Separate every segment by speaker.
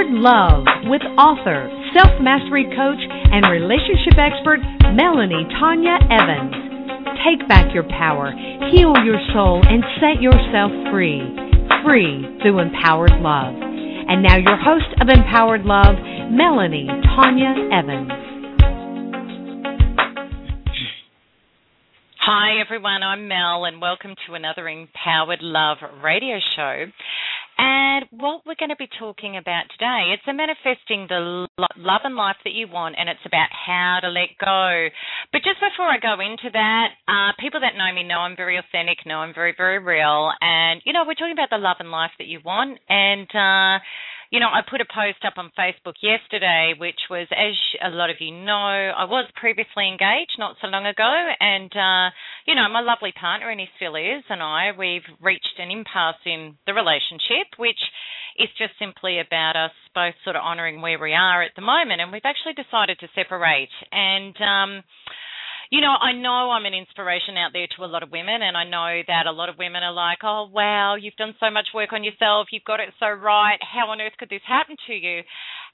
Speaker 1: Empowered Love with author, self mastery coach, and relationship expert Melanie Tonia Evans. Take back your power, heal your soul, and set yourself free. Free through empowered love. And now, your host of Empowered Love, Melanie Tonia Evans.
Speaker 2: Hi, everyone. I'm Mel, and welcome to another Empowered Love radio show. And what we're going to be talking about today, it's a manifesting the love and life that you want, and it's about how to let go. But just before I go into that, uh, people that know me know I'm very authentic, know I'm very, very real. And, you know, we're talking about the love and life that you want. And, uh, you know, I put a post up on Facebook yesterday, which was, as a lot of you know, I was previously engaged not so long ago, and uh, you know, my lovely partner, and he still is, and I, we've reached an impasse in the relationship, which is just simply about us both sort of honouring where we are at the moment, and we've actually decided to separate, and. um you know, I know I'm an inspiration out there to a lot of women, and I know that a lot of women are like, oh, wow, you've done so much work on yourself, you've got it so right. How on earth could this happen to you?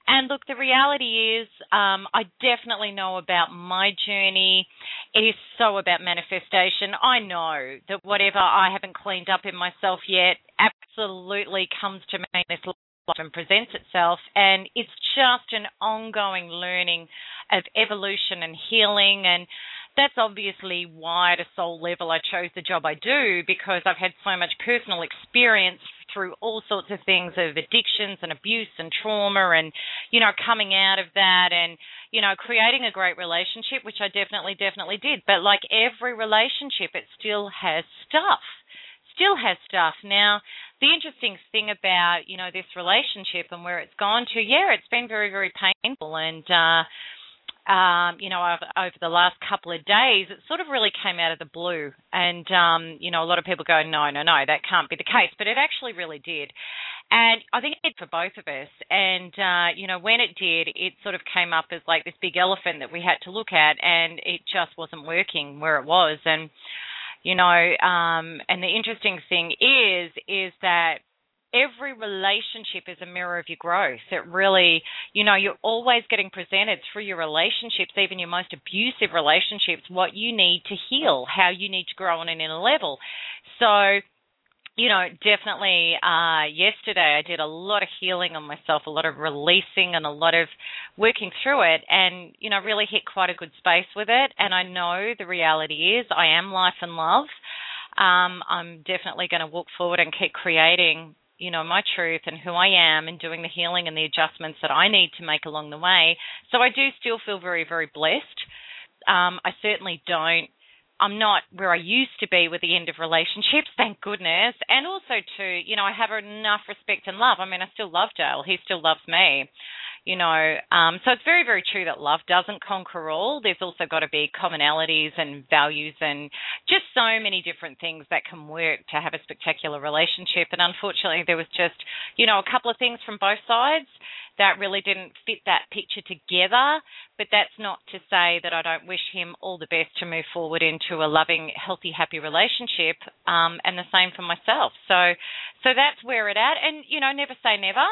Speaker 2: And look, the reality is, um, I definitely know about my journey. It is so about manifestation. I know that whatever I haven't cleaned up in myself yet absolutely comes to me in this life and presents itself. And it's just an ongoing learning of evolution and healing and that's obviously why at a soul level I chose the job I do because I've had so much personal experience through all sorts of things of addictions and abuse and trauma and you know coming out of that and you know creating a great relationship which I definitely definitely did. But like every relationship it still has stuff still has stuff. Now the interesting thing about you know this relationship and where it's gone to yeah it's been very very painful and uh um, you know, over, the last couple of days, it sort of really came out of the blue. And, um, you know, a lot of people go, no, no, no, that can't be the case. But it actually really did. And I think it did for both of us. And, uh, you know, when it did, it sort of came up as like this big elephant that we had to look at, and it just wasn't working where it was. And, you know, um, and the interesting thing is, is that every relationship is a mirror of your growth. It really, you know, you're always getting presented through your relationships, even your most abusive relationships, what you need to heal, how you need to grow on an inner level. So, you know, definitely uh, yesterday I did a lot of healing on myself, a lot of releasing and a lot of working through it and, you know, really hit quite a good space with it. And I know the reality is I am life and love. Um, I'm definitely going to walk forward and keep creating you know, my truth and who I am and doing the healing and the adjustments that I need to make along the way. So I do still feel very, very blessed. Um, I certainly don't. I'm not where I used to be with the end of relationships, thank goodness. And also, too, you know, I have enough respect and love. I mean, I still love Dale. He still loves me you know um, so it's very very true that love doesn't conquer all. There's also got to be commonalities and values and just so many different things that can work to have a spectacular relationship. And unfortunately there was just you know a couple of things from both sides that really didn't fit that picture together. But that's not to say that I don't wish him all the best to move forward into a loving healthy happy relationship um, and the same for myself. So so that's where it at. And you know never say never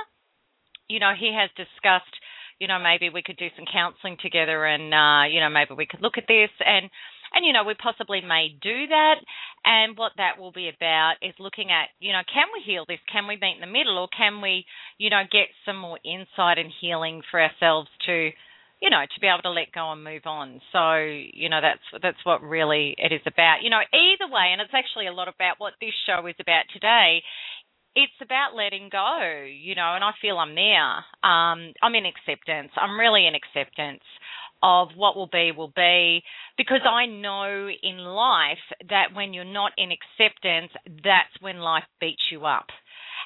Speaker 2: you know, he has discussed, you know, maybe we could do some counselling together, and uh, you know, maybe we could look at this, and and you know, we possibly may do that. And what that will be about is looking at, you know, can we heal this? Can we meet in the middle, or can we, you know, get some more insight and healing for ourselves to you know to be able to let go and move on so you know that's that's what really it is about you know either way and it's actually a lot about what this show is about today it's about letting go, you know, and I feel I'm there. Um, I'm in acceptance. I'm really in acceptance of what will be will be because I know in life that when you're not in acceptance, that's when life beats you up.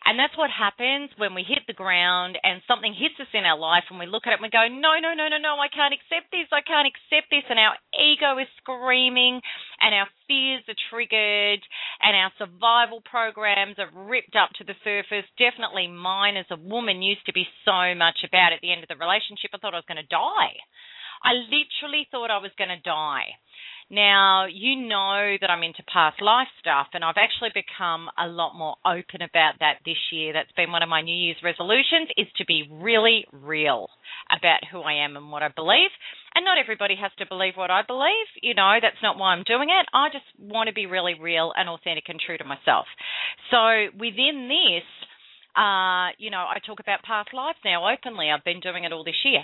Speaker 2: And that's what happens when we hit the ground and something hits us in our life and we look at it and we go, no, no, no, no, no, I can't accept this. I can't accept this. And our ego is screaming and our fears are triggered and our survival programs are ripped up to the surface. Definitely mine as a woman used to be so much about at the end of the relationship. I thought I was going to die. I literally thought I was going to die. Now, you know that I'm into past life stuff, and I've actually become a lot more open about that this year. That's been one of my New Year's resolutions is to be really real about who I am and what I believe. And not everybody has to believe what I believe. You know, that's not why I'm doing it. I just want to be really real and authentic and true to myself. So within this, uh, you know, I talk about past lives now openly. I've been doing it all this year.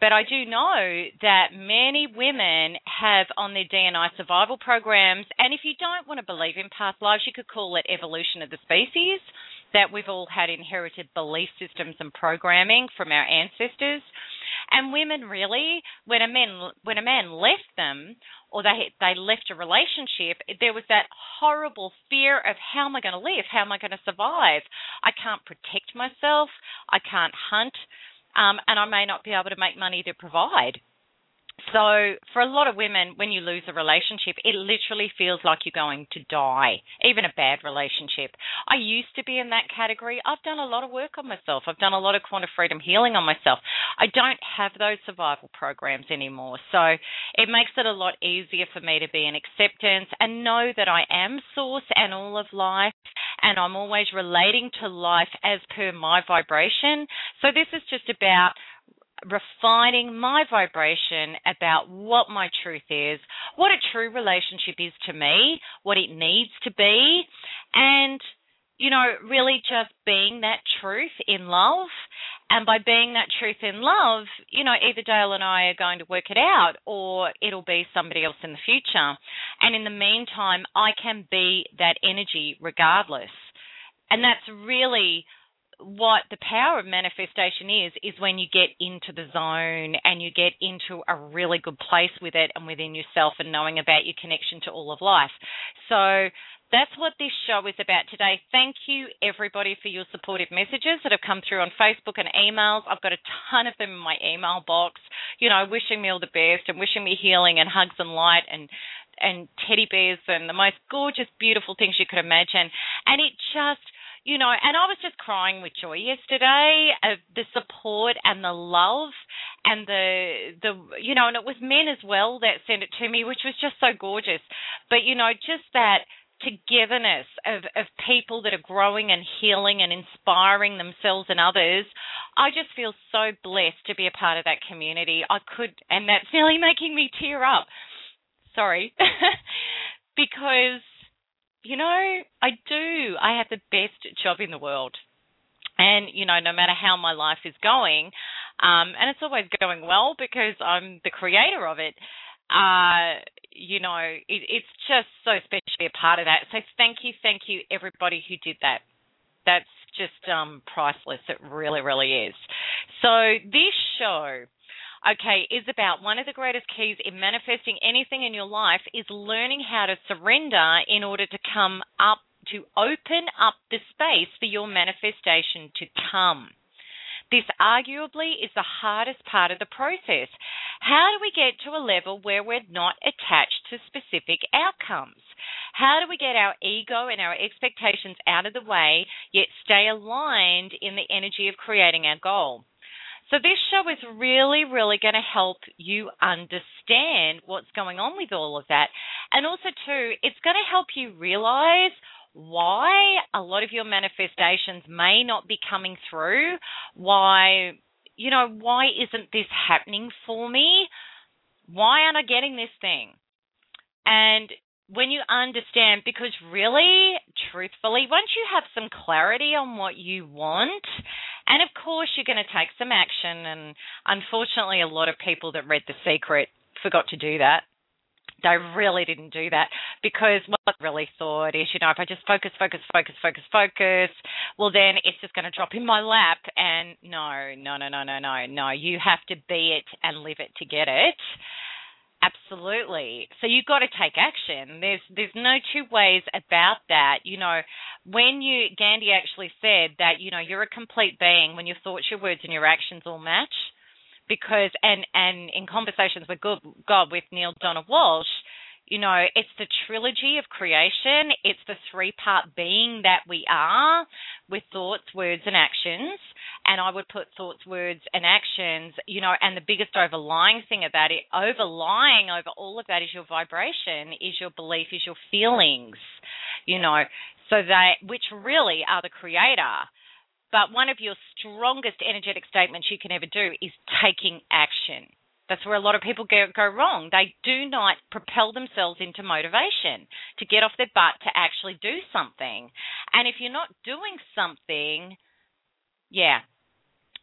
Speaker 2: But I do know that many women have on their DNA survival programs, and if you don't want to believe in past lives, you could call it evolution of the species, that we've all had inherited belief systems and programming from our ancestors. And women really, when a man when a man left them or they they left a relationship, there was that horrible fear of how am I going to live? How am I going to survive? I can't protect myself. I can't hunt, um, and I may not be able to make money to provide. So, for a lot of women, when you lose a relationship, it literally feels like you're going to die, even a bad relationship. I used to be in that category. I've done a lot of work on myself. I've done a lot of quantum freedom healing on myself. I don't have those survival programs anymore. So, it makes it a lot easier for me to be in acceptance and know that I am source and all of life, and I'm always relating to life as per my vibration. So, this is just about refining my vibration about what my truth is, what a true relationship is to me, what it needs to be, and, you know, really just being that truth in love. And by being that truth in love, you know, either Dale and I are going to work it out or it'll be somebody else in the future. And in the meantime, I can be that energy regardless. And that's really what the power of manifestation is is when you get into the zone and you get into a really good place with it and within yourself and knowing about your connection to all of life. So that's what this show is about today. Thank you, everybody, for your supportive messages that have come through on Facebook and emails. I've got a ton of them in my email box, you know, wishing me all the best and wishing me healing and hugs and light and and teddy bears and the most gorgeous, beautiful things you could imagine. And it just you know, and I was just crying with joy yesterday of the support and the love and the the you know, and it was men as well that sent it to me, which was just so gorgeous. But you know, just that togetherness of, of people that are growing and healing and inspiring themselves and others. I just feel so blessed to be a part of that community. I could, and that's nearly making me tear up. Sorry. because you know, I do. I have the best job in the world. And, you know, no matter how my life is going, um, and it's always going well because I'm the creator of it, uh, you know, it, it's just so special to be a part of that. So thank you, thank you, everybody who did that. That's just um, priceless. It really, really is. So this show okay, is about one of the greatest keys in manifesting anything in your life is learning how to surrender in order to come up, to open up the space for your manifestation to come. This arguably is the hardest part of the process. How do we get to a level where we're not attached to specific outcomes? How do we get our ego and our expectations out of the way, yet stay aligned in the energy of creating our goal? So this show is really, really going to help you understand what's going on with all of that. And also too, it's going to help you realize why a lot of your manifestations may not be coming through, why you know, why isn't this happening for me? Why aren't I getting this thing? And when you understand, because really, truthfully, once you have some clarity on what you want and of course, you're going to take some action. And unfortunately, a lot of people that read The Secret forgot to do that. They really didn't do that because what I really thought is, you know, if I just focus, focus, focus, focus, focus, well, then it's just going to drop in my lap. And no, no, no, no, no, no, no. You have to be it and live it to get it. Absolutely. So you've got to take action. There's there's no two ways about that. You know, when you Gandhi actually said that, you know, you're a complete being when your thoughts, your words and your actions all match. Because and and in conversations with God with Neale Donald Walsch, you know, it's the trilogy of creation. It's the three part being that we are with thoughts, words, and actions. And I would put thoughts, words, and actions, you know, and the biggest overlying thing about it, overlying over all of that is your vibration, is your belief, is your feelings, you know, so that, which really are the creator. But one of your strongest energetic statements you can ever do is taking action that's where a lot of people go, go wrong. They do not propel themselves into motivation to get off their butt to actually do something. And if you're not doing something, yeah.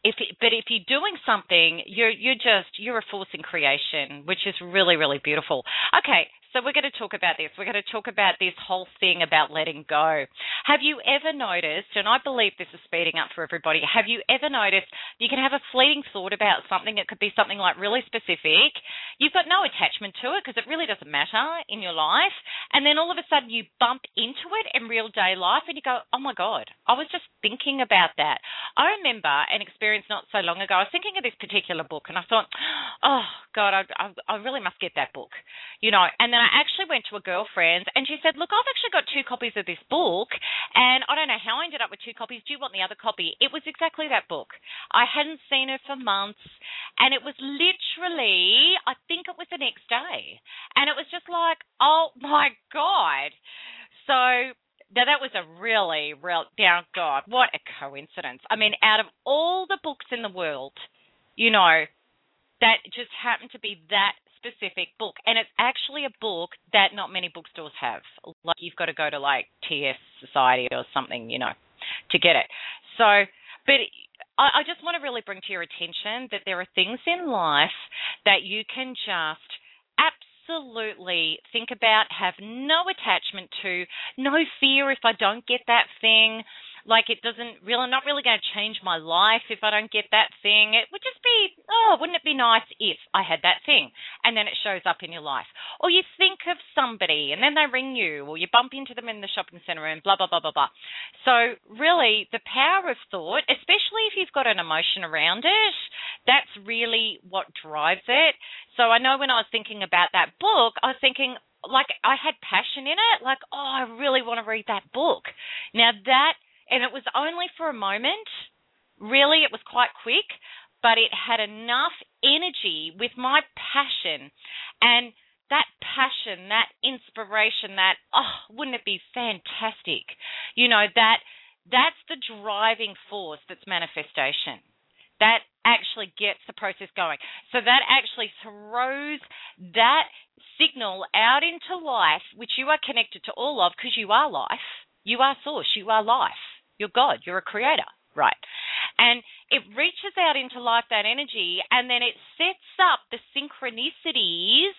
Speaker 2: If it, but if you're doing something, you're you're just you're a force in creation, which is really really beautiful. Okay, so we're going to talk about this. We're going to talk about this whole thing about letting go. Have you ever noticed, and I believe this is speeding up for everybody, have you ever noticed you can have a fleeting thought about something? It could be something like really specific. You've got no attachment to it because it really doesn't matter in your life. And then all of a sudden you bump into it in real day life and you go, oh my God, I was just thinking about that. I remember an experience not so long ago. I was thinking of this particular book and I thought, oh God, I, I, I really must get that book. You know, and then actually went to a girlfriend and she said, Look, I've actually got two copies of this book and I don't know how I ended up with two copies. Do you want the other copy? It was exactly that book. I hadn't seen her for months and it was literally, I think it was the next day. And it was just like, oh my God. So now that was a really real down God, what a coincidence. I mean, out of all the books in the world, you know, that just happened to be that specific book. And it's actually a book that not many bookstores have. Like you've got to go to like TS Society or something, you know, to get it. So, but I, I just want to really bring to your attention that there are things in life that you can just absolutely think about, have no attachment to, no fear if I don't get that thing like it doesn't really not really going to change my life if I don't get that thing. It would just be oh, wouldn't it be nice if I had that thing? And then it shows up in your life. Or you think of somebody and then they ring you or you bump into them in the shopping center and blah blah blah blah blah. So really the power of thought, especially if you've got an emotion around it, that's really what drives it. So I know when I was thinking about that book, I was thinking like I had passion in it, like, oh, I really want to read that book. Now that and it was only for a moment. Really, it was quite quick, but it had enough energy with my passion and that passion, that inspiration, that oh, wouldn't it be fantastic? You know that that's the driving force that's manifestation. That actually gets the process going. So that actually throws that signal out into life, which you are connected to all of because you are life. You are source. You are life. You're God. You're a creator, right? And it reaches out into life, that energy, and then it sets up the synchronicities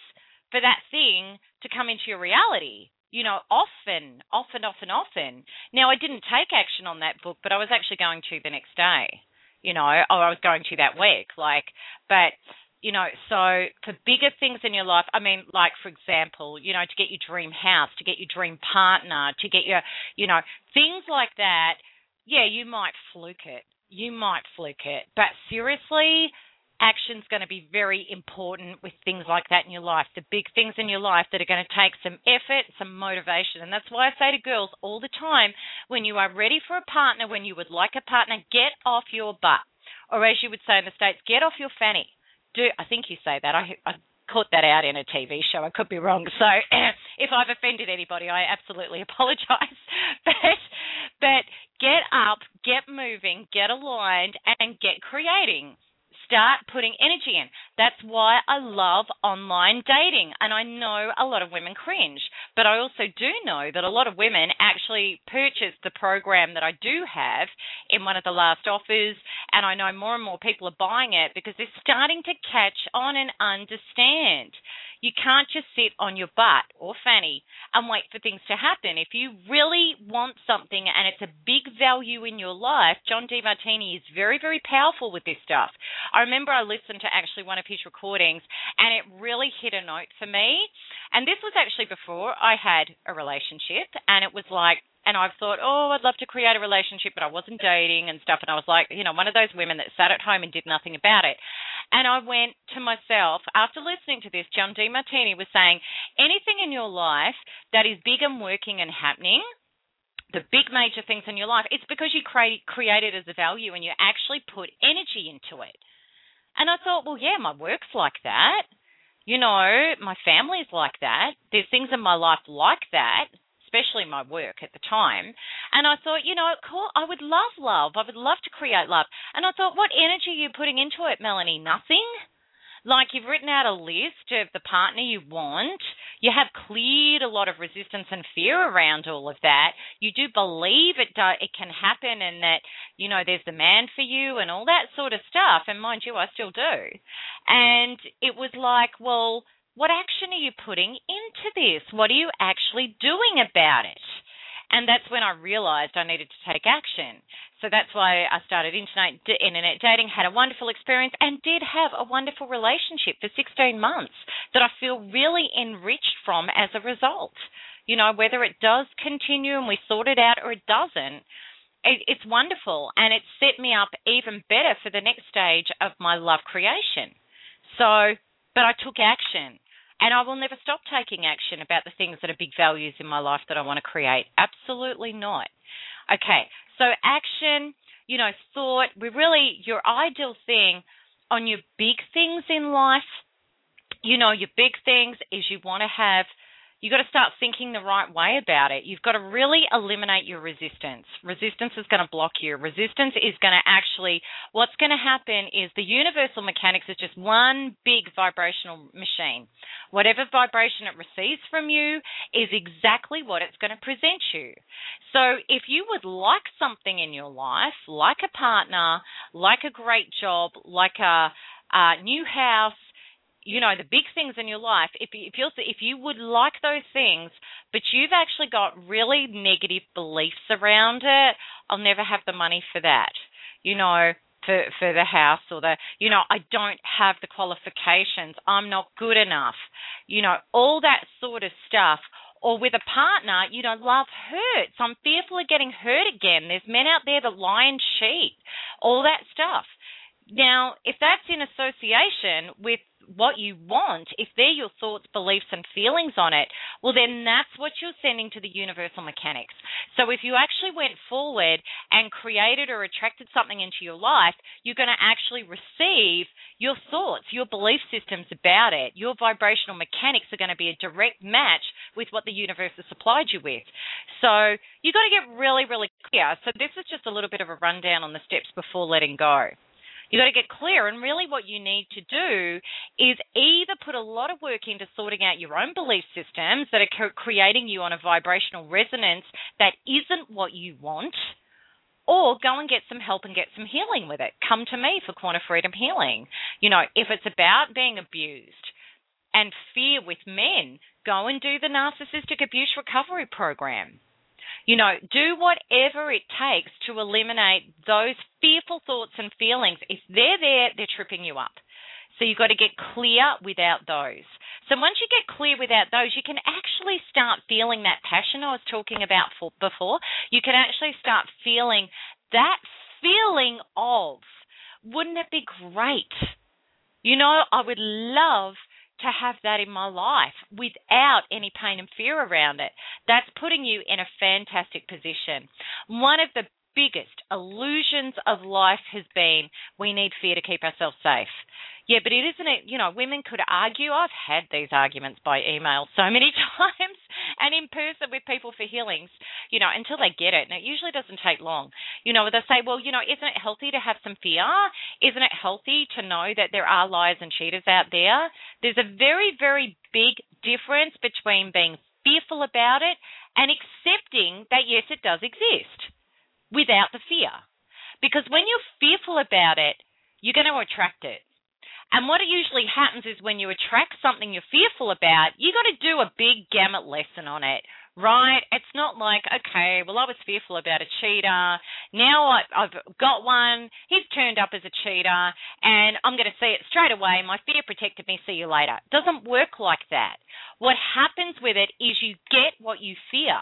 Speaker 2: for that thing to come into your reality. You know, often, often, often, often. Now, I didn't take action on that book, but I was actually going to the next day. You know, or I was going to that week. Like, but you know, so for bigger things in your life, I mean, like for example, you know, to get your dream house, to get your dream partner, to get your, you know, things like that yeah, you might fluke it. You might fluke it. But seriously, action's going to be very important with things like that in your life. The big things in your life that are going to take some effort, some motivation. And that's why I say to girls all the time when you are ready for a partner, when you would like a partner, get off your butt. Or as you would say in the States, get off your fanny. Do I think you say that? I, I caught that out in a TV show. I could be wrong. So if I've offended anybody, I absolutely apologise. But but get up, get moving, get aligned, and get creating. Start putting energy in. That's why I love online dating. And I know a lot of women cringe, but I also do know that a lot of women actually purchase the program that I do have in one of the last offers. And I know more and more people are buying it because they're starting to catch on and understand. You can't just sit on your butt or fanny and wait for things to happen. If you really want something and it's a big value in your life, John Demartini is very, very powerful with this stuff. I remember I listened to actually one of his recordings and it really hit a note for me. And this was actually before I had a relationship and it was like, and I've thought, oh, I'd love to create a relationship, but I wasn't dating and stuff. And I was like, you know, one of those women that sat at home and did nothing about it. And I went to myself, after listening to this, John Demartini was saying, anything in your life that is big and working and happening, the big major things in your life, it's because you create, create it as a value and you actually put energy into it. And I thought, well, yeah, my work's like that. You know, my family's like that. There's things in my life like that especially my work at the time. And I thought, you know, cool, I would love love. I would love to create love. And I thought, what energy are you putting into it, Melanie? Nothing. Like you've written out a list of the partner you want. You have cleared a lot of resistance and fear around all of that. You do believe it do, it can happen and that you know there's the man for you and all that sort of stuff. And mind you, I still do. And it was like, well, what action are you putting into this? What are you actually doing about it? And that's when I realized I needed to take action. So that's why I started internet, internet dating, had a wonderful experience, and did have a wonderful relationship for 16 months that I feel really enriched from as a result. You know, whether it does continue and we sort it out or it doesn't, it, it's wonderful. And it set me up even better for the next stage of my love creation. So, but I took action. And I will never stop taking action about the things that are big values in my life that I want to create. Absolutely not. Okay, so action, you know, thought, we really, your ideal thing on your big things in life, you know, your big things is you want to have you've got to start thinking the right way about it. You've got to really eliminate your resistance. Resistance is going to block you. Resistance is going to actually, what's going to happen is the universal mechanics is just one big vibrational machine. Whatever vibration it receives from you is exactly what it's going to present you. So if you would like something in your life, like a partner, like a great job, like a, a new house, you know the big things in your life if if you if you would like those things but you've actually got really negative beliefs around it i'll never have the money for that you know for for the house or the you know i don't have the qualifications i'm not good enough you know all that sort of stuff or with a partner, you know, love hurts. I'm fearful of getting hurt again. There's men out there that lie and cheat, all that stuff. Now, if that's in association with what you want, if they're your thoughts, beliefs, and feelings on it, well, then that's what you're sending to the universal mechanics. So if you actually went forward and created or attracted something into your life, you're going to actually receive your thoughts, your belief systems about it. Your vibrational mechanics are going to be a direct match with what the universe has supplied you with. So you've got to get really, really clear. So this is just a little bit of a rundown on the steps before letting go. You've got to get clear. And really, what you need to do is either put a lot of work into sorting out your own belief systems that are creating you on a vibrational resonance that isn't what you want, or go and get some help and get some healing with it. Come to me for Quantum Freedom Healing. You know, if it's about being abused and fear with men, go and do the Narcissistic Abuse Recovery Program. You know, do whatever it takes to eliminate those fearful thoughts and feelings. If they're there, they're tripping you up. So you've got to get clear without those. So once you get clear without those, you can actually start feeling that passion I was talking about for, before. You can actually start feeling that feeling of, wouldn't it be great? You know, I would love to have that in my life without any pain and fear around it. That's putting you in a fantastic position. One of the biggest illusions of life has been we need fear to keep ourselves safe. Yeah, but it isn't it, you know, women could argue. I've had these arguments by email so many times and in person with people for healings, you know, until they get it. And it usually doesn't take long. You know, they say, well, you know, isn't it healthy to have some fear? Isn't it healthy to know that there are liars and cheaters out there? There's a very, very big difference between being fearful about it and accepting that, yes, it does exist without the fear. Because when you're fearful about it, you're going to attract it And what usually happens is when you attract something you're fearful about, you've got to do a big gamut lesson on it, right? It's not like, okay, well, I was fearful about a cheater. Now I, have got one. He's turned up as a cheater, and I'm going to see it straight away. My fear protected me. See you later. It doesn't work like that. What happens with it is you get what you fear.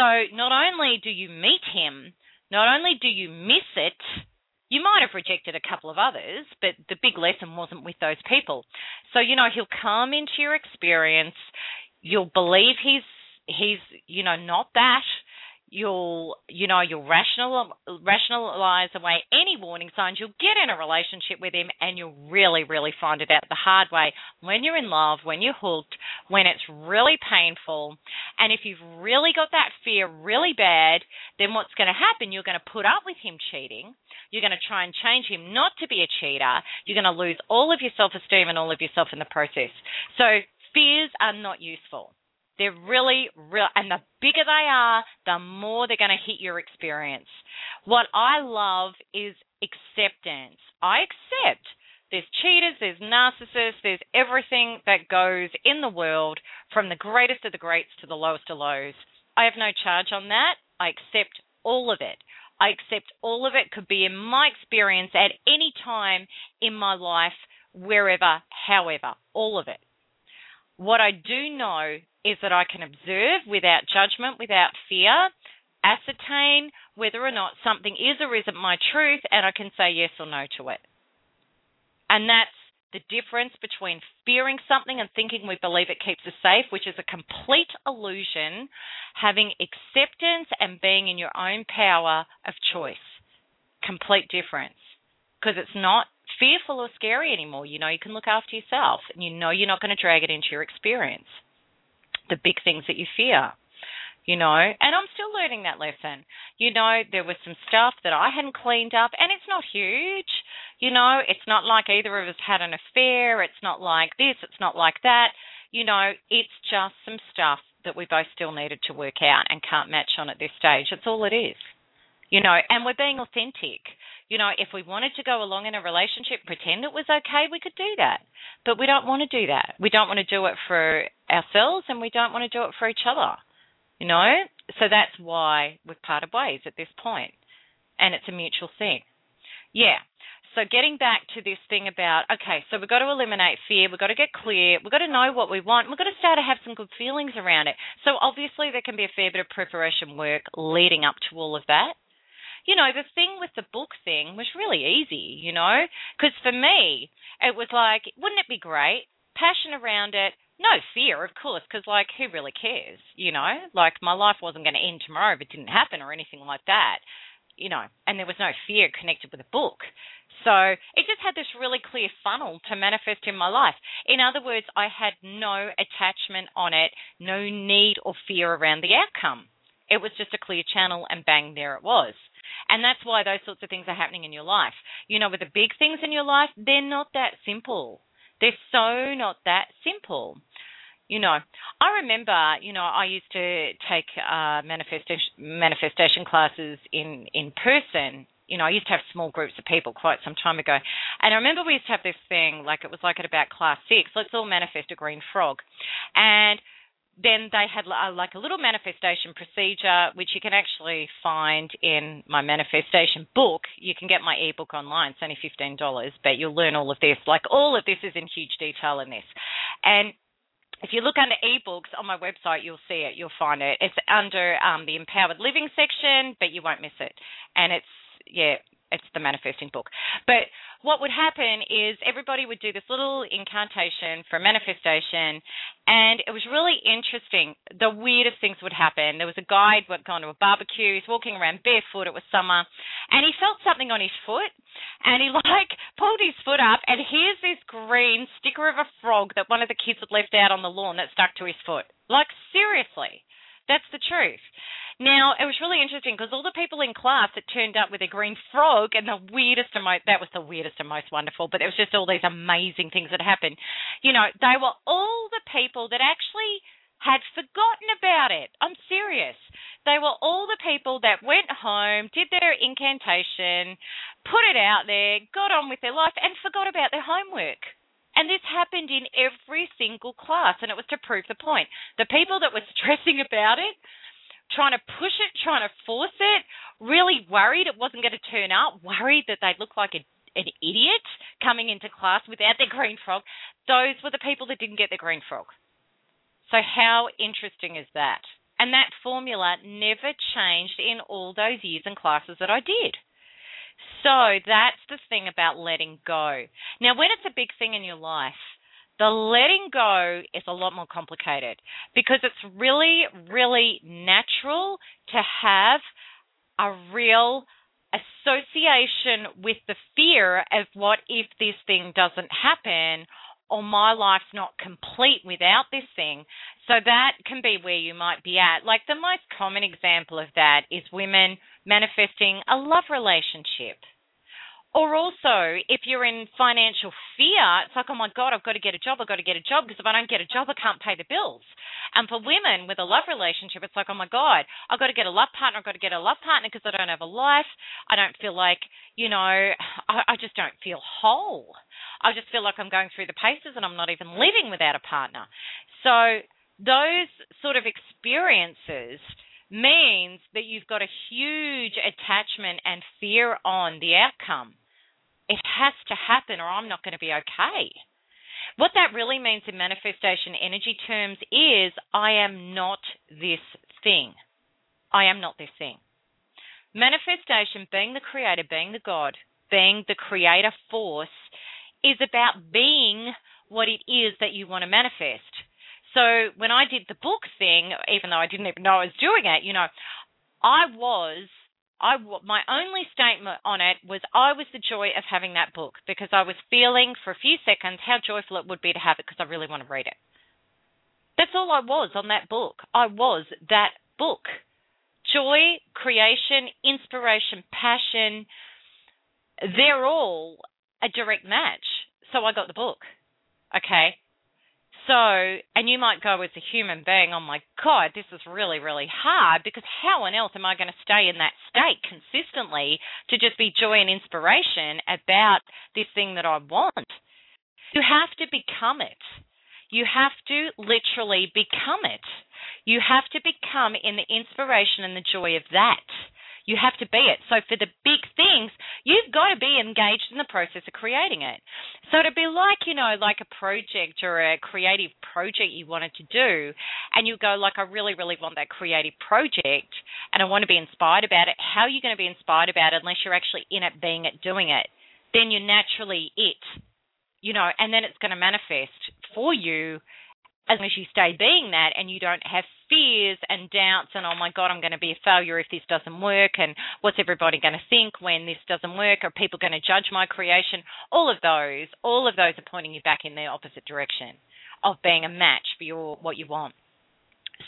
Speaker 2: So not only do you meet him, not only do you miss it, you might have rejected a couple of others, but the big lesson wasn't with those people. So, you know, he'll come into your experience, you'll believe he's he's, you know, not that you'll you know you'll rational rationalize away any warning signs. You'll get in a relationship with him and you'll really really find it out the hard way. When you're in love when you're hooked when it's really painful and if you've really got that fear really bad then what's going to happen? You're going to put up with him cheating. You're going to try and change him not to be a cheater. You're going to lose all of your self-esteem and all of yourself in the process. So fears are not useful they're really real, and the bigger they are, the more they're going to hit your experience. What I love is acceptance. I accept there's cheaters, there's narcissists, there's everything that goes in the world from the greatest of the greats to the lowest of lows. I have no charge on that. I accept all of it. I accept all of it could be in my experience at any time in my life, wherever, however, all of it. What I do know is that I can observe without judgment, without fear, ascertain whether or not something is or isn't my truth, and I can say yes or no to it. And that's the difference between fearing something and thinking we believe it keeps us safe, which is a complete illusion, having acceptance and being in your own power of choice. Complete difference. Because it's not fearful or scary anymore. You know you can look after yourself and you know you're not going to drag it into your experience the big things that you fear you know, and I'm still learning that lesson. You know, there was some stuff that I hadn't cleaned up, and it's not huge. You know, it's not like either of us had an affair. It's not like this. It's not like that. You know, it's just some stuff that we both still needed to work out and can't match on at this stage. That's all it is. You know, and we're being authentic you know, if we wanted to go along in a relationship, pretend it was okay, we could do that. But we don't want to do that. We don't want to do it for ourselves and we don't want to do it for each other. You know? So that's why we've parted ways at this point. And it's a mutual thing. Yeah. So getting back to this thing about okay, so we've got to eliminate fear, we've got to get clear, we've got to know what we want, we've got to start to have some good feelings around it. So obviously there can be a fair bit of preparation work leading up to all of that you know, the thing with the book thing was really easy, you know, because for me, it was like, wouldn't it be great? Passion around it, no fear, of course, because like, who really cares, you know? Like, my life wasn't going to end tomorrow if it didn't happen or anything like that, you know, and there was no fear connected with the book. So it just had this really clear funnel to manifest in my life. In other words, I had no attachment on it, no need or fear around the outcome. It was just a clear channel, and bang, there it was. And that's why those sorts of things are happening in your life. You know, with the big things in your life, they're not that simple. They're so not that simple. You know, I remember, you know, I used to take uh, manifestation manifestation classes in in person you know, I used to have small groups of people quite some time ago. And I remember we used to have this thing, like it was like at about class six, let's all manifest a green frog. And then they had uh, like a little manifestation procedure, which you can actually find in my manifestation book. You can get my ebook online; it's only fifteen dollars, but you'll learn all of this. Like all of this is in huge detail in this, and if you look under ebooks on my website, you'll see it. You'll find it. It's under um, the empowered living section, but you won't miss it. And it's yeah, it's the manifesting book. But what would happen is everybody would do this little incantation for manifestation, and it was really interesting. The weirdest things would happen. There was a guy who'd gone to a barbecue. He's walking around barefoot. It was summer, and he felt something on his foot, and he like pulled his foot up, and here's this green sticker of a frog that one of the kids had left out on the lawn that stuck to his foot. Like seriously, that's the truth. Now, it was really interesting because all the people in class that turned up with a green frog and the weirdest and most, that was the weirdest and most wonderful, but it was just all these amazing things that happened. You know, they were all the people that actually had forgotten about it. I'm serious. They were all the people that went home, did their incantation, put it out there, got on with their life, and forgot about their homework. And this happened in every single class, and it was to prove the point. The people that were stressing about it, trying to push it, trying to force it, really worried it wasn't going to turn up, worried that they'd look like a, an idiot coming into class without their green frog, those were the people that didn't get their green frog. So, how interesting is that? And that formula never changed in all those years and classes that I did. So, that's the thing about letting go. Now, when it's a big thing in your life, the letting go is a lot more complicated because it's really, really natural to have a real association with the fear of what if this thing doesn't happen or my life's not complete without this thing. So that can be where you might be at. Like the most common example of that is women manifesting a love relationship. Or also, if you're in financial fear, it's like, oh my God, I've got to get a job, I've got to get a job, because if I don't get a job, I can't pay the bills. And for women with a love relationship, it's like, oh my God, I've got to get a love partner, I've got to get a love partner because I don't have a life. I don't feel like, you know, I, I just don't feel whole. I just feel like I'm going through the paces and I'm not even living without a partner. So those sort of experiences means that you've got a huge attachment and fear on the outcome. It has to happen or I'm not going to be okay. What that really means in manifestation energy terms is I am not this thing. I am not this thing. Manifestation, being the creator, being the God, being the creator force, is about being what it is that you want to manifest. So when I did the book thing, even though I didn't even know I was doing it, you know, I was I my only statement on it was I was the joy of having that book because I was feeling for a few seconds how joyful it would be to have it because I really want to read it. That's all I was on that book. I was that book. Joy, creation, inspiration, passion, they're all a direct match. So I got the book. Okay. So, and you might go as a human being, oh my God, this is really, really hard because how on earth am I going to stay in that state consistently to just be joy and inspiration about this thing that I want? You have to become it. You have to literally become it. You have to become in the inspiration and the joy of that. You have to be it. So for the big things, you've got to be engaged in the process of creating it. So to be like, you know, like a project or a creative project you wanted to do, and you go like, I really, really want that creative project, and I want to be inspired about it. How are you going to be inspired about it unless you're actually in it, being it, doing it? Then you're naturally it, you know, and then it's going to manifest for you as long as you stay being that and you don't have fears and doubts and oh my god i'm going to be a failure if this doesn't work and what's everybody going to think when this doesn't work? Are people going to judge my creation? All of those all of those are pointing you back in the opposite direction of being a match for your what you want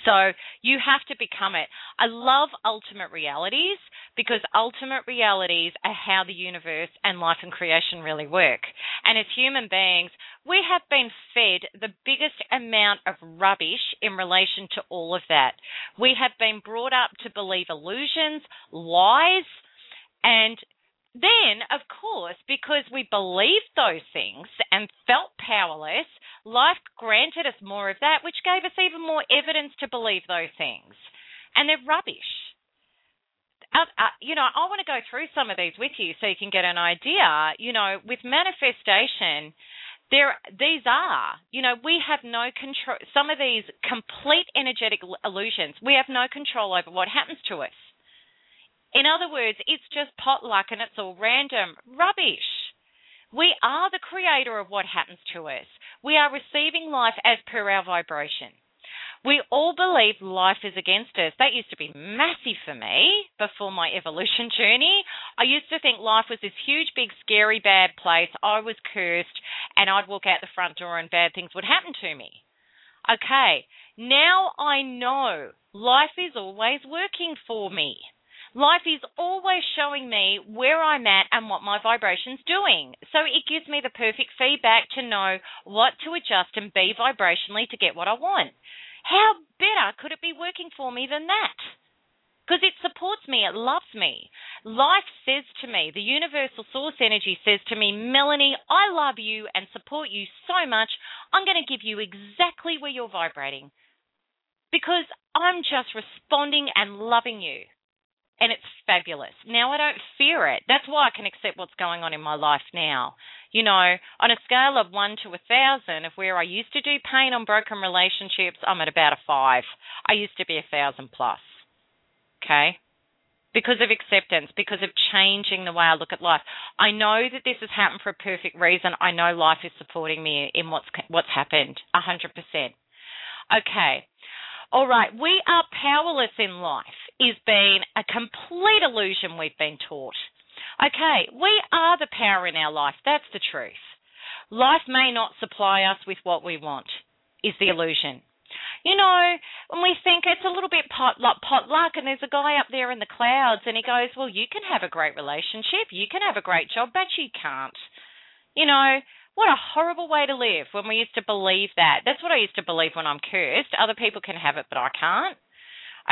Speaker 2: so you have to become it. I love ultimate realities because ultimate realities are how the universe and life and creation really work. And as human beings, we have been fed the biggest amount of rubbish in relation to all of that. We have been brought up to believe illusions, lies, and then, of course, because we believed those things and felt powerless, life granted us more of that, which gave us even more evidence to believe those things. And they're rubbish. Uh, uh, you know, I want to go through some of these with you so you can get an idea. You know, with manifestation, there these are you know we have no control some of these complete energetic illusions we have no control over what happens to us in other words, it's just potluck and it's all random. Rubbish. We are the creator of what happens to us. We are receiving life as per our vibration. We all believe life is against us. That used to be massive for me before my evolution journey. I used to think life was this huge, big, scary, bad place. I was cursed, and I'd walk out the front door and bad things would happen to me. Okay, now I know life is always working for me. Life is always showing me where I'm at and what my vibration's doing. So it gives me the perfect feedback to know what to adjust and be vibrationally to get what I want. How better could it be working for me than that? Because it supports me, it loves me. Life says to me, the universal source energy says to me, Melanie, I love you and support you so much. I'm going to give you exactly where you're vibrating because I'm just responding and loving you and it's fabulous. Now I don't fear it. That's why I can accept what's going on in my life now. You know, on a scale of one to a thousand, of where I used to do pain on broken relationships, I'm at about a five. I used to be a thousand plus. Okay? Because of acceptance, because of changing the way I look at life. I know that this has happened for a perfect reason. I know life is supporting me in what's what's happened. Hundred percent. Okay. All right, we are powerless in life is being a complete illusion we've been taught. Okay, we are the power in our life. That's the truth. Life may not supply us with what we want, is the illusion. You know, when we think it's a little bit pot, pot luck, and there's a guy up there in the clouds, and he goes, Well, you can have a great relationship, you can have a great job, but you can't. You know, what a horrible way to live when we used to believe that. That's what I used to believe when I'm cursed. Other people can have it, but I can't.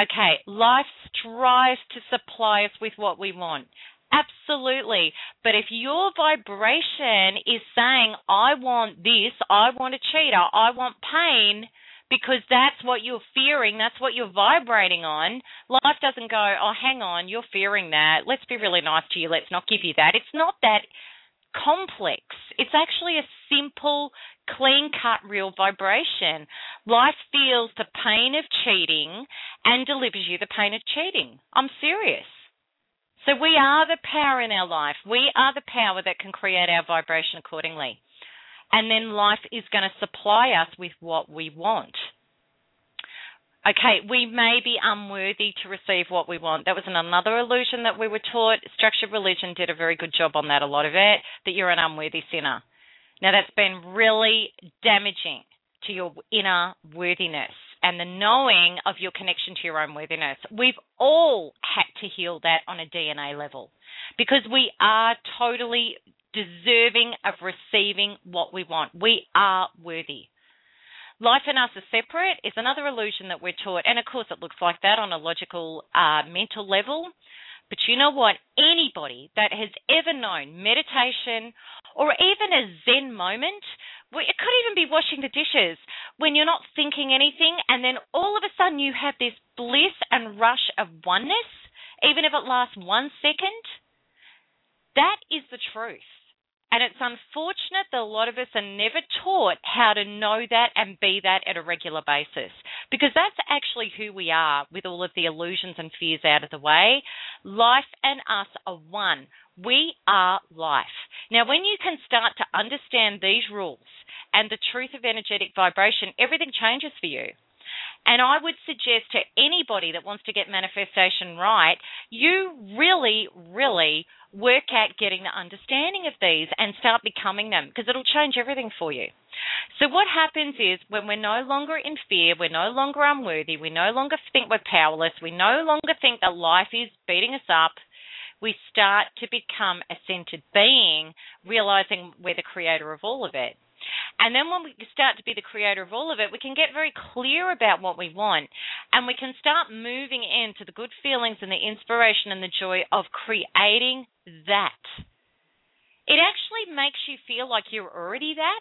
Speaker 2: Okay, life strives to supply us with what we want. Absolutely. But if your vibration is saying, I want this, I want a cheater, I want pain, because that's what you're fearing, that's what you're vibrating on, life doesn't go, oh, hang on, you're fearing that. Let's be really nice to you. Let's not give you that. It's not that complex. It's actually a simple, clean cut, real vibration. Life feels the pain of cheating and delivers you the pain of cheating. I'm serious. So we are the power in our life. We are the power that can create our vibration accordingly. And then life is going to supply us with what we want. Okay, we may be unworthy to receive what we want. That was another illusion that we were taught. Structured religion did a very good job on that, a lot of it, that you're an unworthy sinner. Now, that's been really damaging to your inner worthiness and the knowing of your connection to your own worthiness. We've all had to heal that on a DNA level because we are totally deserving of receiving what we want. We are worthy. Life and us are separate is another illusion that we're taught. And of course, it looks like that on a logical, uh, mental level. But you know what? Anybody that has ever known meditation or even a Zen moment, it could even be washing the dishes when you're not thinking anything, and then all of a sudden you have this bliss and rush of oneness, even if it lasts one second. That is the truth. And it's unfortunate that a lot of us are never taught how to know that and be that at a regular basis. Because that's actually who we are with all of the illusions and fears out of the way. Life and us are one. We are life. Now, when you can start to understand these rules and the truth of energetic vibration, everything changes for you. And I would suggest to anybody that wants to get manifestation right, you really, really work at getting the understanding of these and start becoming them because it'll change everything for you. So, what happens is when we're no longer in fear, we're no longer unworthy, we no longer think we're powerless, we no longer think that life is beating us up, we start to become a centered being, realizing we're the creator of all of it. And then when we start to be the creator of all of it, we can get very clear about what we want and we can start moving into the good feelings and the inspiration and the joy of creating that. It actually makes you feel like you're already that.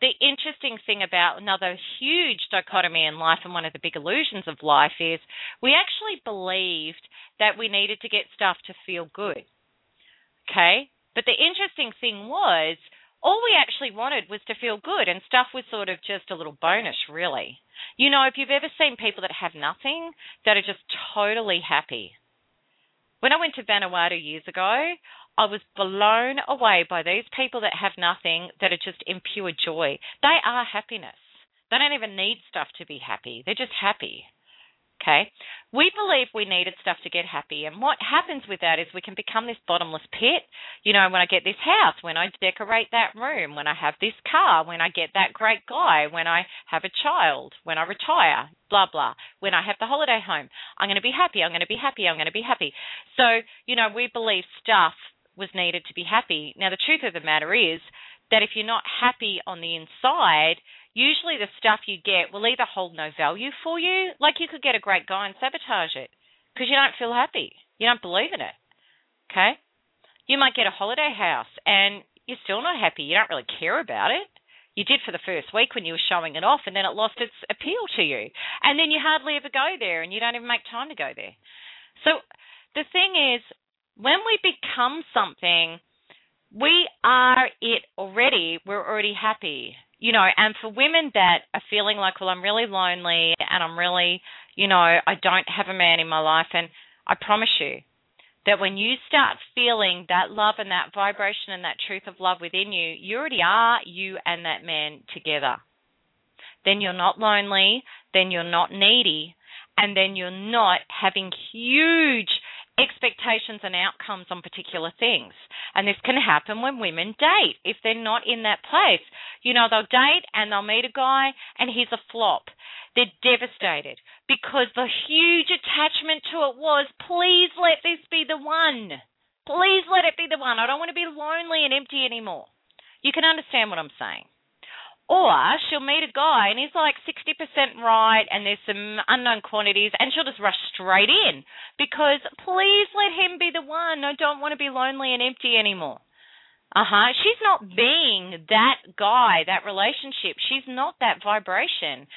Speaker 2: The interesting thing about another huge dichotomy in life and one of the big illusions of life is we actually believed that we needed to get stuff to feel good. Okay? But the interesting thing was all we actually wanted was to feel good, and stuff was sort of just a little bonus, really. You know, if you've ever seen people that have nothing, that are just totally happy. When I went to Vanuatu years ago, I was blown away by these people that have nothing, that are just in pure joy. They are happiness. They don't even need stuff to be happy, they're just happy. Okay. We believe we needed stuff to get happy. And what happens with that is we can become this bottomless pit. You know, when I get this house, when I decorate that room, when I have this car, when I get that great guy, when I have a child, when I retire, blah, blah. When I have the holiday home, I'm going to be happy. I'm going to be happy. I'm going to be happy. So, you know, we believe stuff was needed to be happy. Now, the truth of the matter is, that if you're not happy on the inside, usually the stuff you get will either hold no value for you, like you could get a great guy and sabotage it because you don't feel happy. You don't believe in it. Okay? You might get a holiday house and you're still not happy. You don't really care about it. You did for the first week when you were showing it off, and then it lost its appeal to you. And then you hardly ever go there, and you don't even make time to go there. So the thing is, when we become something, we are it already. We're already happy. You know, and for women that are feeling like, well, I'm really lonely and I'm really, you know, I don't have a man in my life, and I promise you, that when you start feeling that love and that vibration and that truth of love within you, you already are you and that man together. Then you're not lonely, then you're not needy, and then you're not having huge expectations and outcomes on particular things. And this can happen when women date if they're not in that place. You know, they'll date and they'll meet a guy and he's a flop. They're devastated because the huge attachment to it was, please let this be the one. Please let it be the one. I don't want to be lonely and empty anymore. You can understand what I'm saying. Or she'll meet a guy and he's like 60% right and there's some unknown quantities and she'll just rush straight in because please let him be the one. I don't want to be lonely and empty anymore. Uh huh. She's not being that guy, that relationship. She's not that vibration.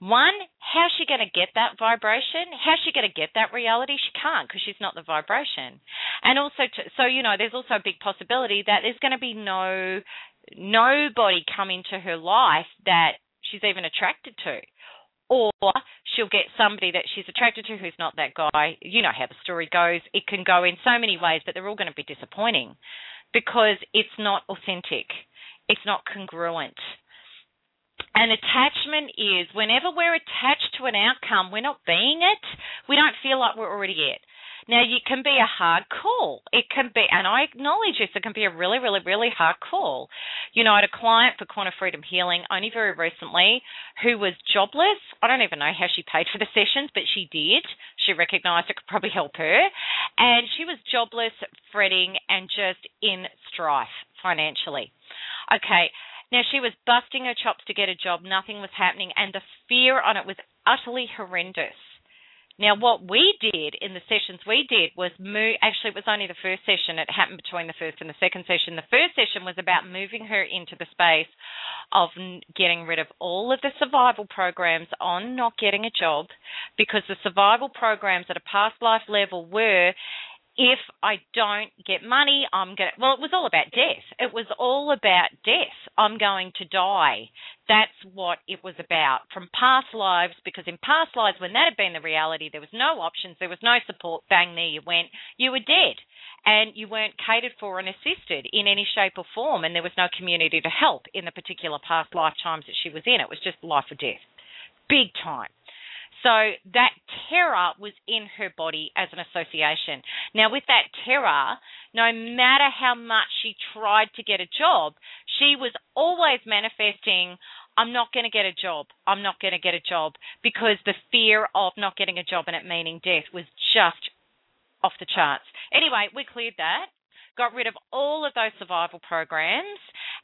Speaker 2: One, how's she going to get that vibration? How's she going to get that reality? She can't because she's not the vibration. And also, to, so you know, there's also a big possibility that there's going to be no nobody come into her life that she's even attracted to. Or she'll get somebody that she's attracted to who's not that guy. You know how the story goes. It can go in so many ways, but they're all going to be disappointing because it's not authentic. It's not congruent. And attachment is whenever we're attached to an outcome, we're not being it. We don't feel like we're already it. Now, it can be a hard call. It can be, and I acknowledge this, it can be a really, really, really hard call. You know, I had a client for Quantum Freedom Healing only very recently who was jobless. I don't even know how she paid for the sessions, but she did. She recognized it could probably help her. And she was jobless, fretting, and just in strife financially. Okay, now, she was busting her chops to get a job, nothing was happening, and the fear on it was utterly horrendous. Now, what we did in the sessions we did was move, actually, it was only the first session, it happened between the first and the second session. The first session was about moving her into the space of getting rid of all of the survival programs on not getting a job because the survival programs at a past life level were if I don't get money, I'm going to, well, it was all about death. It was all about death. I'm going to die. That's what it was about from past lives, because in past lives, when that had been the reality, there was no options, there was no support, bang, there you went, you were dead. And you weren't catered for and assisted in any shape or form, and there was no community to help in the particular past lifetimes that she was in. It was just life or death. Big time. So that terror was in her body as an association. Now, with that terror, no matter how much she tried to get a job, she was always manifesting, I'm not going to get a job. I'm not going to get a job because the fear of not getting a job and it meaning death was just off the charts. Anyway, we cleared that got rid of all of those survival programs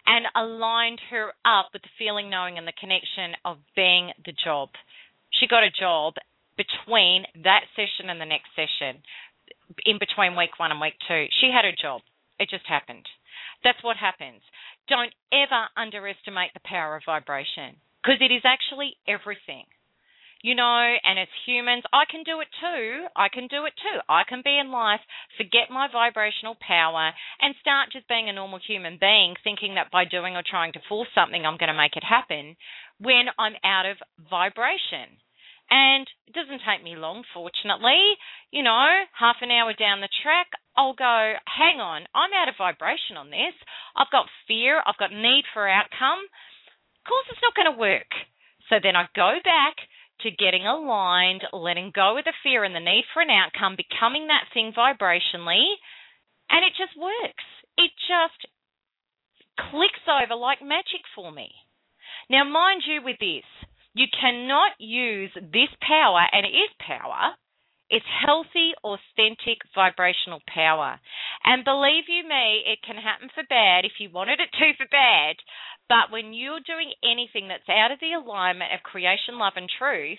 Speaker 2: and aligned her up with the feeling, knowing, and the connection of being the job she got a job between that session and the next session, in between week one and week two. She had a job. It just happened. That's what happens. Don't ever underestimate the power of vibration because it is actually everything. You know, and as humans, I can do it too. I can do it too. I can be in life, forget my vibrational power, and start just being a normal human being, thinking that by doing or trying to force something, I'm going to make it happen when I'm out of vibration. And it doesn't take me long, fortunately. You know, half an hour down the track, I'll go, hang on, I'm out of vibration on this. I've got fear, I've got need for outcome. Of course, it's not going to work. So then I go back to getting aligned, letting go of the fear and the need for an outcome, becoming that thing vibrationally, and it just works. It just clicks over like magic for me. Now, mind you, with this, you cannot use this power, and it is power, It's healthy, authentic vibrational power. And believe you me, it can happen for bad if you wanted it to for bad. But when you're doing anything that's out of the alignment of creation, love, and truth,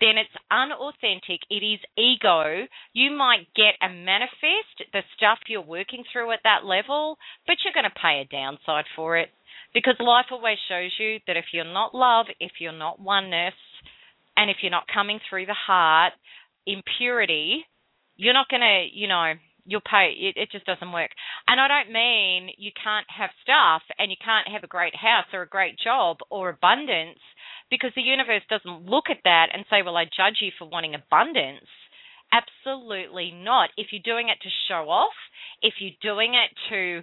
Speaker 2: then it's unauthentic. It is ego. You might get and manifest the stuff you're working through at that level, but you're going to pay a downside for it. Because life always shows you that if you're not love, if you're not oneness, and if you're not coming through the heart in purity, you're not going to, you know, you'll pay. It, it just doesn't work. And I don't mean you can't have stuff and you can't have a great house or a great job or abundance because the universe doesn't look at that and say, well, I judge you for wanting abundance. Absolutely not. If you're doing it to show off, if you're doing it to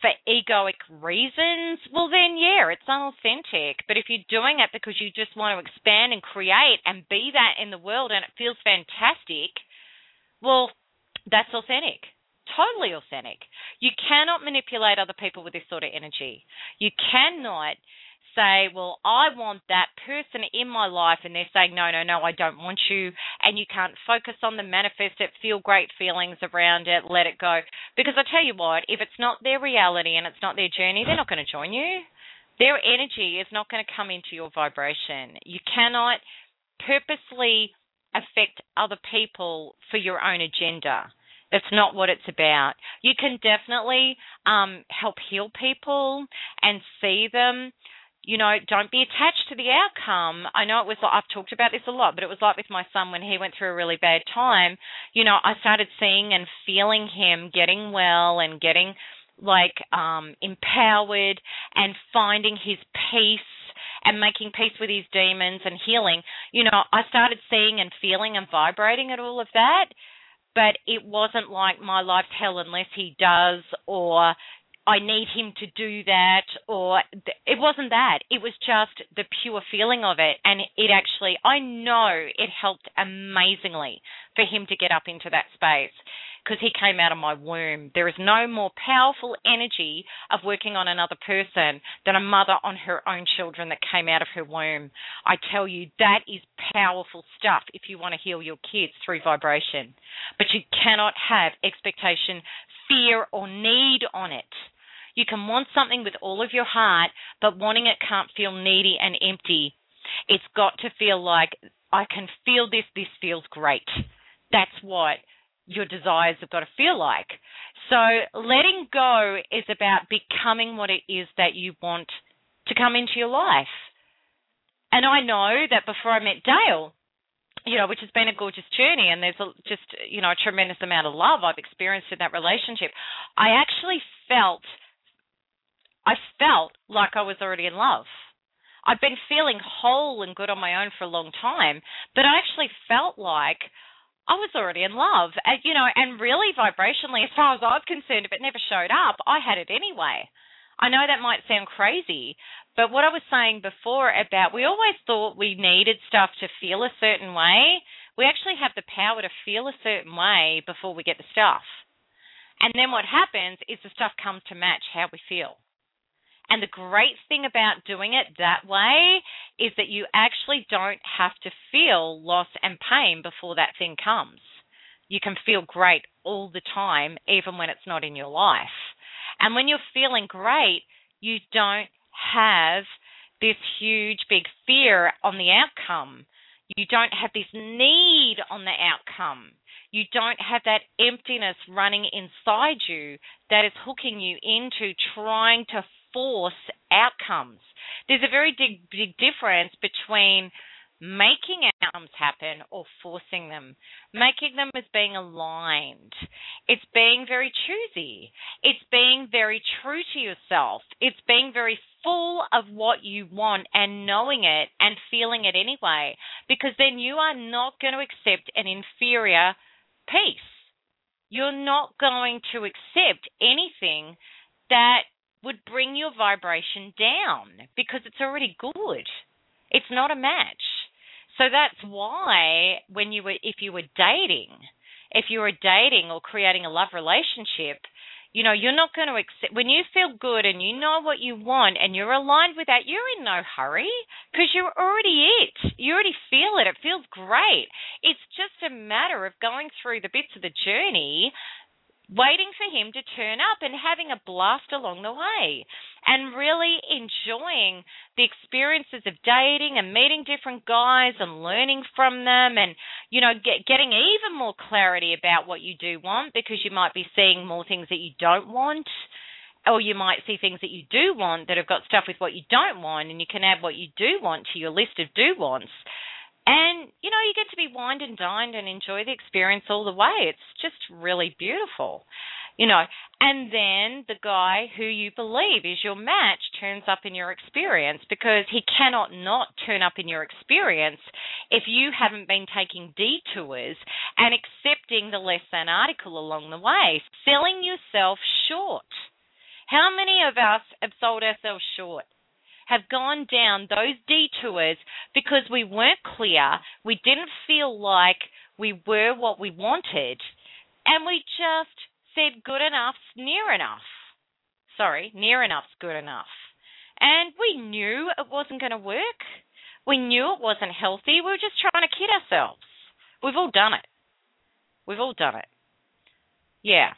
Speaker 2: for egoic reasons, well then yeah, it's unauthentic. But if you're doing it because you just want to expand and create and be that in the world and it feels fantastic, well, that's authentic. Totally authentic. You cannot manipulate other people with this sort of energy. You cannot say, well, I want that person in my life, and they're saying, no, no, no, I don't want you, and you can't focus on the manifest it, feel great feelings around it, let it go. Because I tell you what, if it's not their reality and it's not their journey, they're not going to join you. Their energy is not going to come into your vibration. You cannot purposely affect other people for your own agenda. That's not what it's about. You can definitely um, help heal people and see them you know, don't be attached to the outcome. I know it was, I've talked about this a lot, but it was like with my son when he went through a really bad time. You know, I started seeing and feeling him getting well and getting like um empowered and finding his peace and making peace with his demons and healing. You know, I started seeing and feeling and vibrating at all of that but it wasn't like my life's hell unless he does or I need him to do that, or it wasn't that. It was just the pure feeling of it. And it actually, I know it helped amazingly for him to get up into that space because he came out of my womb. There is no more powerful energy of working on another person than a mother on her own children that came out of her womb. I tell you, that is powerful stuff if you want to heal your kids through vibration. But you cannot have expectation, fear, or need on it. You can want something with all of your heart, but wanting it can't feel needy and empty. It's got to feel like, I can feel this, this feels great. That's what your desires have got to feel like. So letting go is about becoming what it is that you want to come into your life. And I know that before I met Dale, you know, which has been a gorgeous journey, and there's a, just you know a tremendous amount of love I've experienced in that relationship. I actually felt I felt like I was already in love. I've been feeling whole and good on my own for a long time, but I actually felt like I was already in love. And, you know, and really vibrationally, as far as I was concerned, if it never showed up, I had it anyway. I know that might sound crazy, but what I was saying before about we always thought we needed stuff to feel a certain way. We actually have the power to feel a certain way before we get the stuff. And then what happens is the stuff comes to match how we feel. And the great thing about doing it that way is that you actually don't have to feel loss and pain before that thing comes. You can feel great all the time, even when it's not in your life. And when you're feeling great, you don't have this huge, big fear on the outcome. You don't have this need on the outcome. You don't have that emptiness running inside you that is hooking you into trying to force outcomes. There's a very big, big difference between making outcomes happen or forcing them. Making them is being aligned. It's being very choosy. It's being very true to yourself. It's being very full of what you want and knowing it and feeling it anyway. Because then you are not going to accept an inferior piece. You're not going to accept anything that would bring your vibration down because it's already good. It's not a match. So that's why when you were if you were dating, if you were dating or creating a love relationship, You know, you're not going to accept when you feel good and you know what you want and you're aligned with that. You're in no hurry because you're already it. You already feel it. It feels great. It's just a matter of going through the bits of the journey waiting for him to turn up and having a blast along the way and really enjoying the experiences of dating and meeting different guys and learning from them and you know get, getting even more clarity about what you do want because you might be seeing more things that you don't want or you might see things that you do want that have got stuff with what you don't want and you can add what you do want to your list of do wants and, you know, you get to be wined and dined and enjoy the experience all the way. It's just really beautiful. You know, and then the guy who you believe is your match turns up in your experience because he cannot not turn up in your experience if you haven't been taking detours and accepting the less than article along the way, selling yourself short. How many of us have sold ourselves short? Have gone down those detours because we weren't clear, we didn't feel like we were what we wanted, and we just said good enough's near enough. Sorry, near enough's good enough. And we knew it wasn't going to work. We knew it wasn't healthy. We were just trying to kid ourselves. We've all done it. We've all done it. Yeah.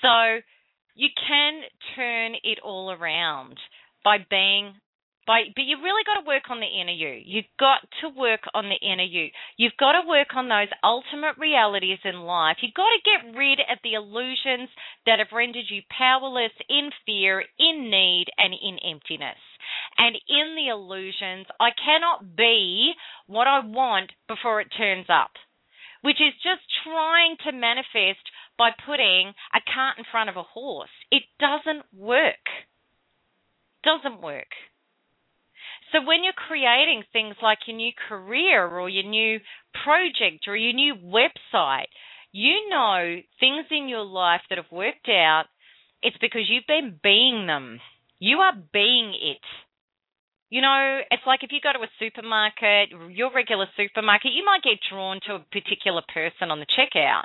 Speaker 2: So you can turn it all around by being by but you've really got to work on the inner you. You've got to work on the inner you. You've got to work on those ultimate realities in life. You've got to get rid of the illusions that have rendered you powerless, in fear, in need, and in emptiness. And in the illusions, I cannot be what I want before it turns up, which is just trying to manifest by putting a cart in front of a horse. It doesn't work doesn't work. So when you're creating things like your new career or your new project or your new website, you know things in your life that have worked out, it's because you've been being them. You are being it. You know, it's like if you go to a supermarket, your regular supermarket, you might get drawn to a particular person on the checkout.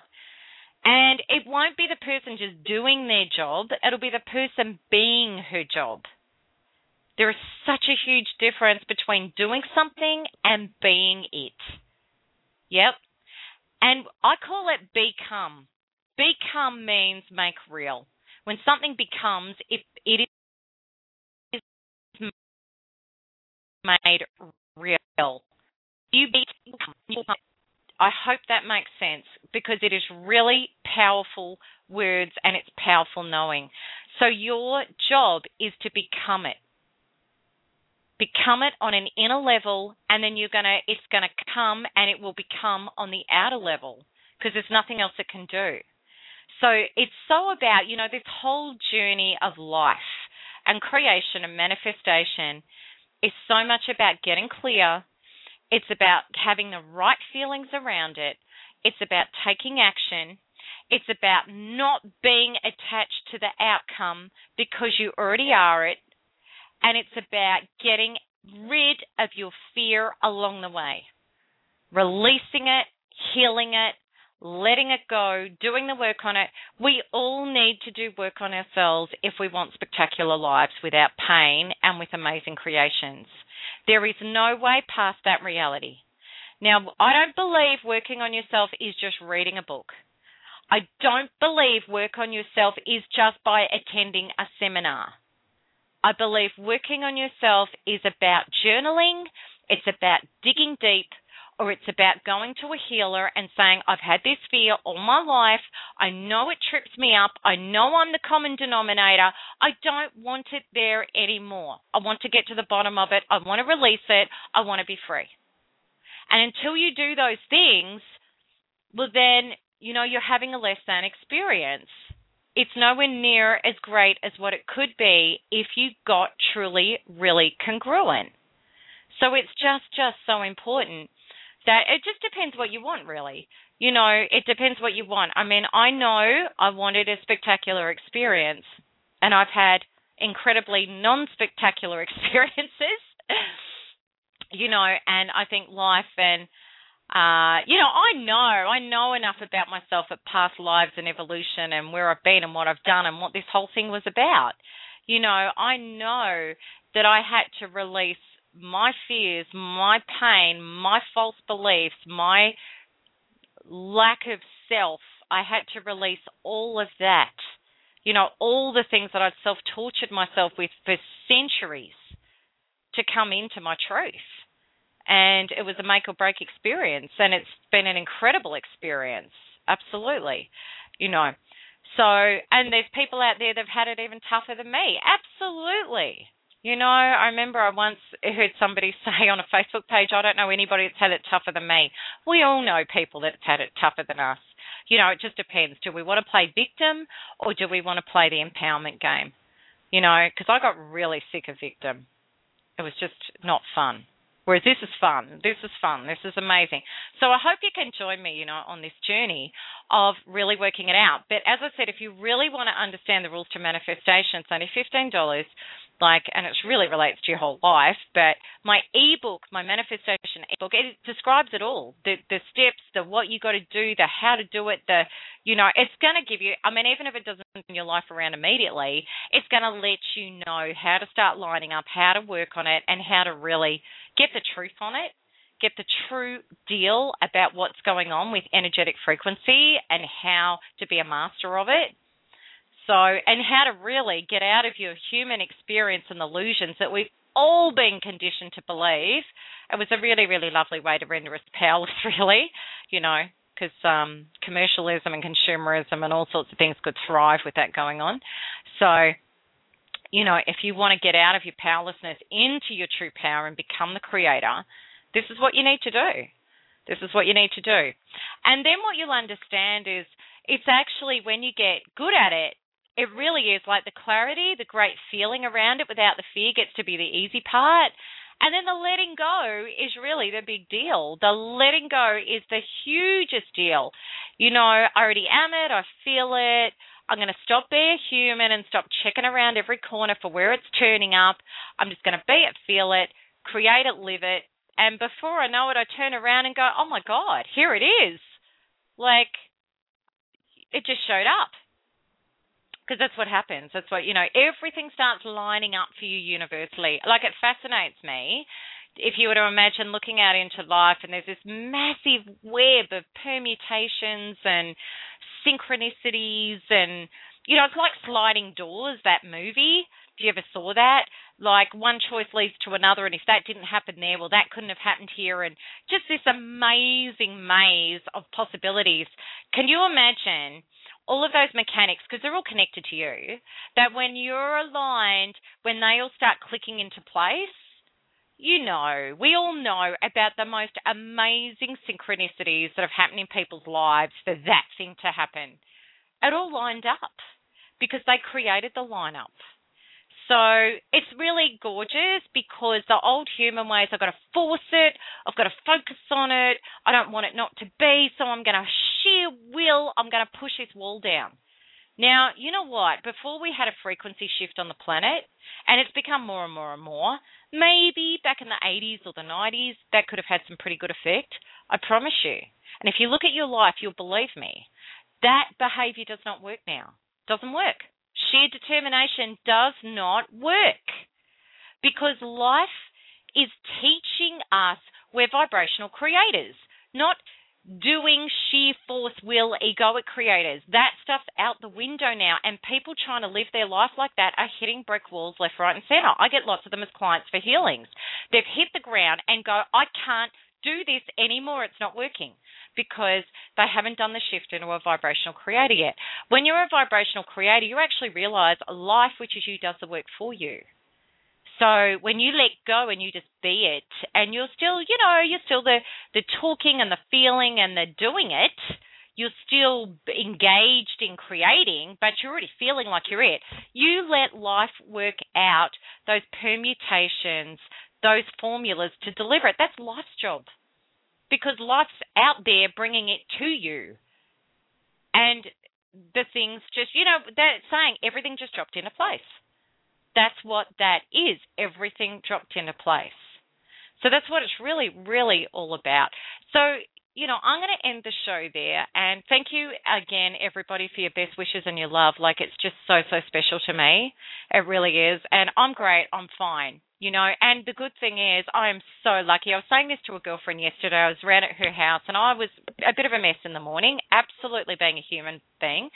Speaker 2: And it won't be the person just doing their job, it'll be the person being her job. There is such a huge difference between doing something and being it. Yep. And I call it become. Become means make real. When something becomes, it, it is made real. You become. I hope that makes sense because it is really powerful words and it's powerful knowing. So your job is to become it become it on an inner level and then you're going to it's going to come and it will become on the outer level because there's nothing else it can do. So it's so about you know this whole journey of life and creation and manifestation is so much about getting clear. It's about having the right feelings around it. It's about taking action. It's about not being attached to the outcome because you already are it and it's about getting rid of your fear along the way, releasing it, healing it, letting it go, doing the work on it. We all need to do work on ourselves if we want spectacular lives without pain and with amazing creations. There is no way past that reality. Now, I don't believe working on yourself is just reading a book. I don't believe work on yourself is just by attending a seminar. I believe working on yourself is about journaling, it's about digging deep, or it's about going to a healer and saying, I've had this fear all my life. I know it trips me up. I know I'm the common denominator. I don't want it there anymore. I want to get to the bottom of it. I want to release it. I want to be free. And until you do those things, well, then, you know, you're having a less than experience it's nowhere near as great as what it could be if you got truly really congruent. So it's just just so important that it just depends what you want really. You know, it depends what you want. I mean, I know I wanted a spectacular experience and I've had incredibly non-spectacular experiences. you know, and I think life and uh, you know, I know, I know enough about myself at past lives and evolution and where I've been and what I've done and what this whole thing was about. You know, I know that I had to release my fears, my pain, my false beliefs, my lack of self. I had to release all of that. You know, all the things that I'd self tortured myself with for centuries to come into my truth and it was a make or break experience and it's been an incredible experience. Absolutely. You know so and there's people out there that've had it even tougher than me. Absolutely. You know i remember i once heard somebody say on a facebook page i don't know anybody that's had it tougher than me. We all know people that's had it tougher than us. You know it just depends. Do we want to play victim or do we want to play the empowerment game? You know because i got really sick of victim. It was just not fun Whereas this is fun. This is fun. This is amazing. So I hope you can join me, you know, on this journey of really working it out. But as I said, if you really want to understand the rules to manifestation, it's only fifteen dollars like and it really relates to your whole life but my ebook my manifestation ebook it describes it all. The the steps the what you got to do the how to do it the you know it's going to give you i mean even if it doesn't turn your life around immediately it's going to let you know how to start lining up how to work on it and how to really get the truth on it get the true deal about what's going on with energetic frequency and how to be a master of it so, and how to really get out of your human experience and illusions that we've all been conditioned to believe. It was a really, really lovely way to render us powerless, really, you know, because um, commercialism and consumerism and all sorts of things could thrive with that going on. So, you know, if you want to get out of your powerlessness into your true power and become the creator, this is what you need to do. This is what you need to do. And then what you'll understand is it's actually when you get good at it, it really is like the clarity, the great feeling around it without the fear gets to be the easy part. And then the letting go is really the big deal. The letting go is the hugest deal. You know, I already am it, I feel it. I'm going to stop being human and stop checking around every corner for where it's turning up. I'm just going to be it, feel it, create it, live it. And before I know it, I turn around and go, oh my God, here it is. Like, it just showed up because that's what happens. That's what, you know, everything starts lining up for you universally. Like it fascinates me. If you were to imagine looking out into life and there's this massive web of permutations and synchronicities and, you know, it's like sliding doors, that movie. If you ever saw that, like one choice leads to another, and if that didn't happen there, well, that couldn't have happened here, and just this amazing maze of possibilities. Can you imagine all of those mechanics, because they're all connected to you, that when you're aligned, when they all start clicking into place, you know, we all know about the most amazing synchronicities that have happened in people's lives for that thing to happen. It all lined up because they created the lineup. So it's really gorgeous because the old human ways, I've got to force it, I've got to focus on it, I don't want it not to be, so I'm going to will, I'm going to push this wall down. Now, you know what? Before we had a frequency shift on the planet, and it's become more and more and more, maybe back in the 80s or the 90s, that could have had some pretty good effect. I promise you. And if you look at your life, you'll believe me. That behavior does not work now. Doesn't work sheer determination does not work because life is teaching us we're vibrational creators, not doing sheer force will egoic creators. That stuff's out the window now, and people trying to live their life like that are hitting brick walls left, right, and center. I get lots of them as clients for healings. They've hit the ground and go, I can't do this anymore. It's not working because they haven't done the shift into a vibrational creator yet. When you're a vibrational creator, you actually realize life, which is you, does the work for you. So when you let go and you just be it, and you're still, you know, you're still the the talking and the feeling and the doing it. You're still engaged in creating, but you're already feeling like you're it. You let life work out those permutations, those formulas to deliver it. That's life's job because life's out there bringing it to you. And the things just, you know, that saying everything just dropped into place. That's what that is. Everything dropped into place. So that's what it's really, really all about. So, you know, I'm going to end the show there. And thank you again, everybody, for your best wishes and your love. Like, it's just so, so special to me. It really is. And I'm great. I'm fine. You know, and the good thing is, I am so lucky. I was saying this to a girlfriend yesterday. I was around at her house and I was a bit of a mess in the morning, absolutely being a human being,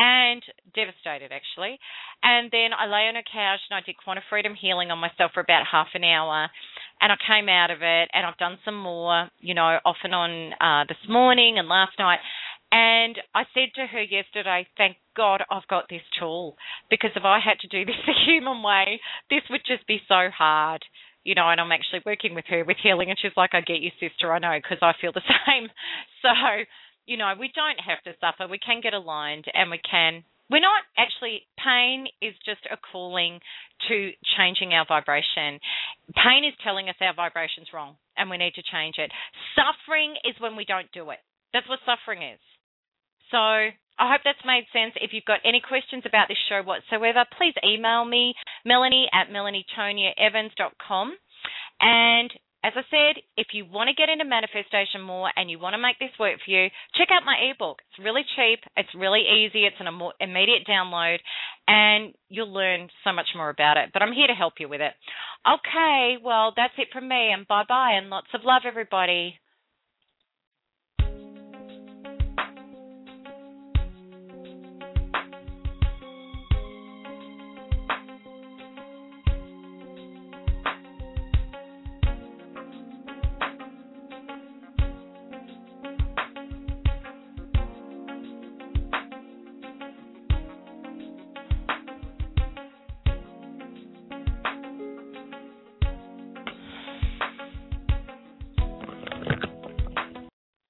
Speaker 2: and devastated actually. And then I lay on a couch and I did quantum freedom healing on myself for about half an hour and I came out of it and I've done some more, you know, off and on uh, this morning and last night. And I said to her yesterday, thank God I've got this tool because if I had to do this the human way, this would just be so hard. You know, and I'm actually working with her with healing, and she's like, I get you, sister, I know, because I feel the same. So, you know, we don't have to suffer. We can get aligned and we can we're not actually pain is just a calling to changing our vibration pain is telling us our vibration's wrong and we need to change it suffering is when we don't do it that's what suffering is so I hope that's made sense. If you've got any questions about this show whatsoever, please email me, Melanie at melanietoniaevans.com. And as I said, if you want to get into manifestation more and you want to make this work for you, check out my ebook. It's really cheap, it's really easy, it's an immediate download, and you'll learn so much more about it. But I'm here to help you with it. Okay, well, that's it from me, and bye bye, and lots of love, everybody.